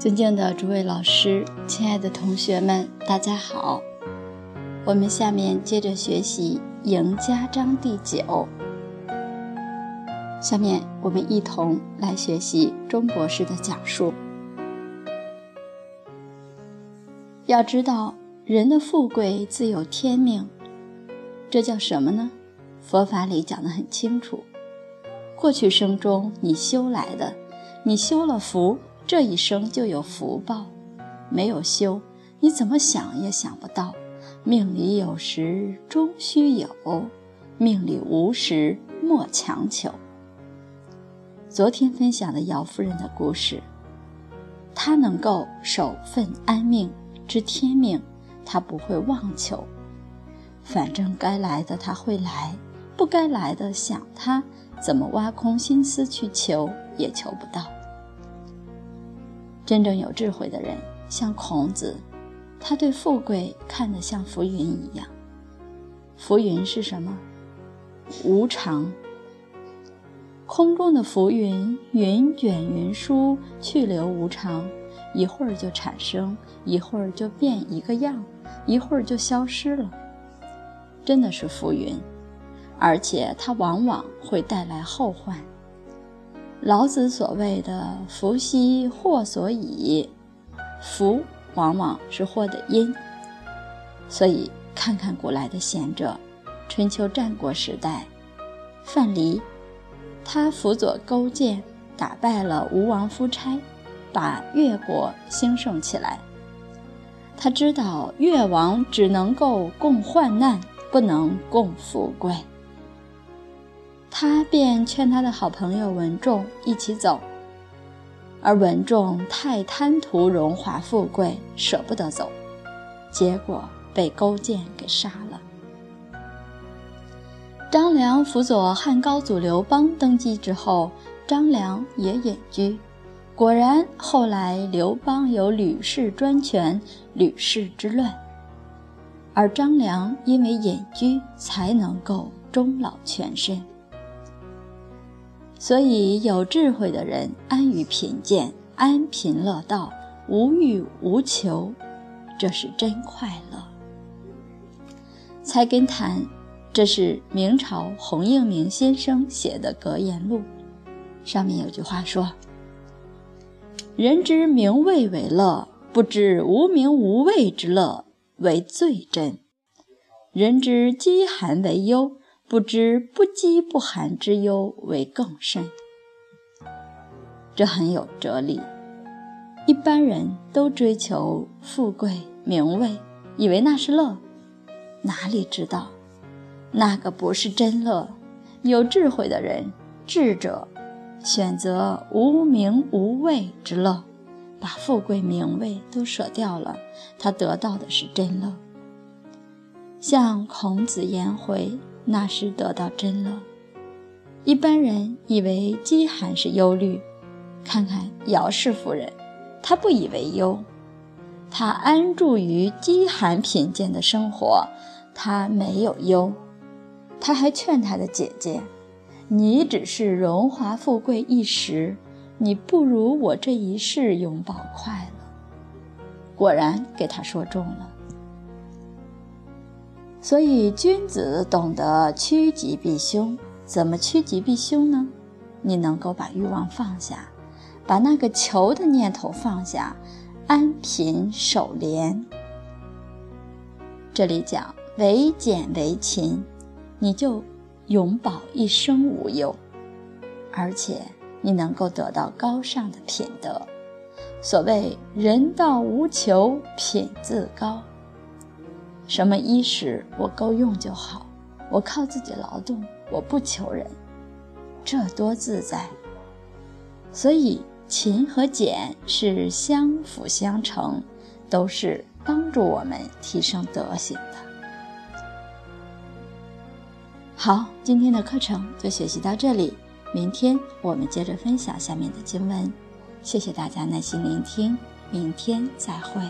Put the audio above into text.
尊敬的诸位老师，亲爱的同学们，大家好。我们下面接着学习《赢家章》第九。下面我们一同来学习钟博士的讲述。要知道，人的富贵自有天命，这叫什么呢？佛法里讲得很清楚：过去生中你修来的，你修了福。这一生就有福报，没有修，你怎么想也想不到。命里有时终须有，命里无时莫强求。昨天分享的姚夫人的故事，她能够守分安命知天命，她不会妄求，反正该来的他会来，不该来的想他怎么挖空心思去求也求不到。真正有智慧的人，像孔子，他对富贵看得像浮云一样。浮云是什么？无常。空中的浮云，云卷云舒，去留无常，一会儿就产生，一会儿就变一个样，一会儿就消失了。真的是浮云，而且它往往会带来后患。老子所谓的“福兮祸所倚”，福往往是祸的因。所以，看看古来的贤者，春秋战国时代，范蠡，他辅佐勾践，打败了吴王夫差，把越国兴盛起来。他知道越王只能够共患难，不能共富贵。他便劝他的好朋友文仲一起走，而文仲太贪图荣华富贵，舍不得走，结果被勾践给杀了。张良辅佐汉高祖刘邦登基之后，张良也隐居，果然后来刘邦有吕氏专权、吕氏之乱，而张良因为隐居，才能够终老全身。所以，有智慧的人安于贫贱，安贫乐道，无欲无求，这是真快乐。菜根谭，这是明朝洪应明先生写的格言录，上面有句话说：“人之名位为乐，不知无名无位之乐为最真；人之饥寒为忧。”不知不饥不寒之忧为更甚，这很有哲理。一般人都追求富贵名位，以为那是乐，哪里知道那个不是真乐？有智慧的人，智者选择无名无位之乐，把富贵名位都舍掉了，他得到的是真乐。像孔子颜回。那时得到真乐。一般人以为饥寒是忧虑，看看姚氏夫人，她不以为忧，她安住于饥寒贫贱的生活，她没有忧，她还劝她的姐姐：“你只是荣华富贵一时，你不如我这一世永保快乐。”果然给她说中了。所以，君子懂得趋吉避凶。怎么趋吉避凶呢？你能够把欲望放下，把那个求的念头放下，安贫守廉。这里讲为俭为勤，你就永保一生无忧，而且你能够得到高尚的品德。所谓人道无求，品自高。什么衣食我够用就好，我靠自己劳动，我不求人，这多自在。所以勤和俭是相辅相成，都是帮助我们提升德行的。好，今天的课程就学习到这里，明天我们接着分享下面的经文。谢谢大家耐心聆听，明天再会。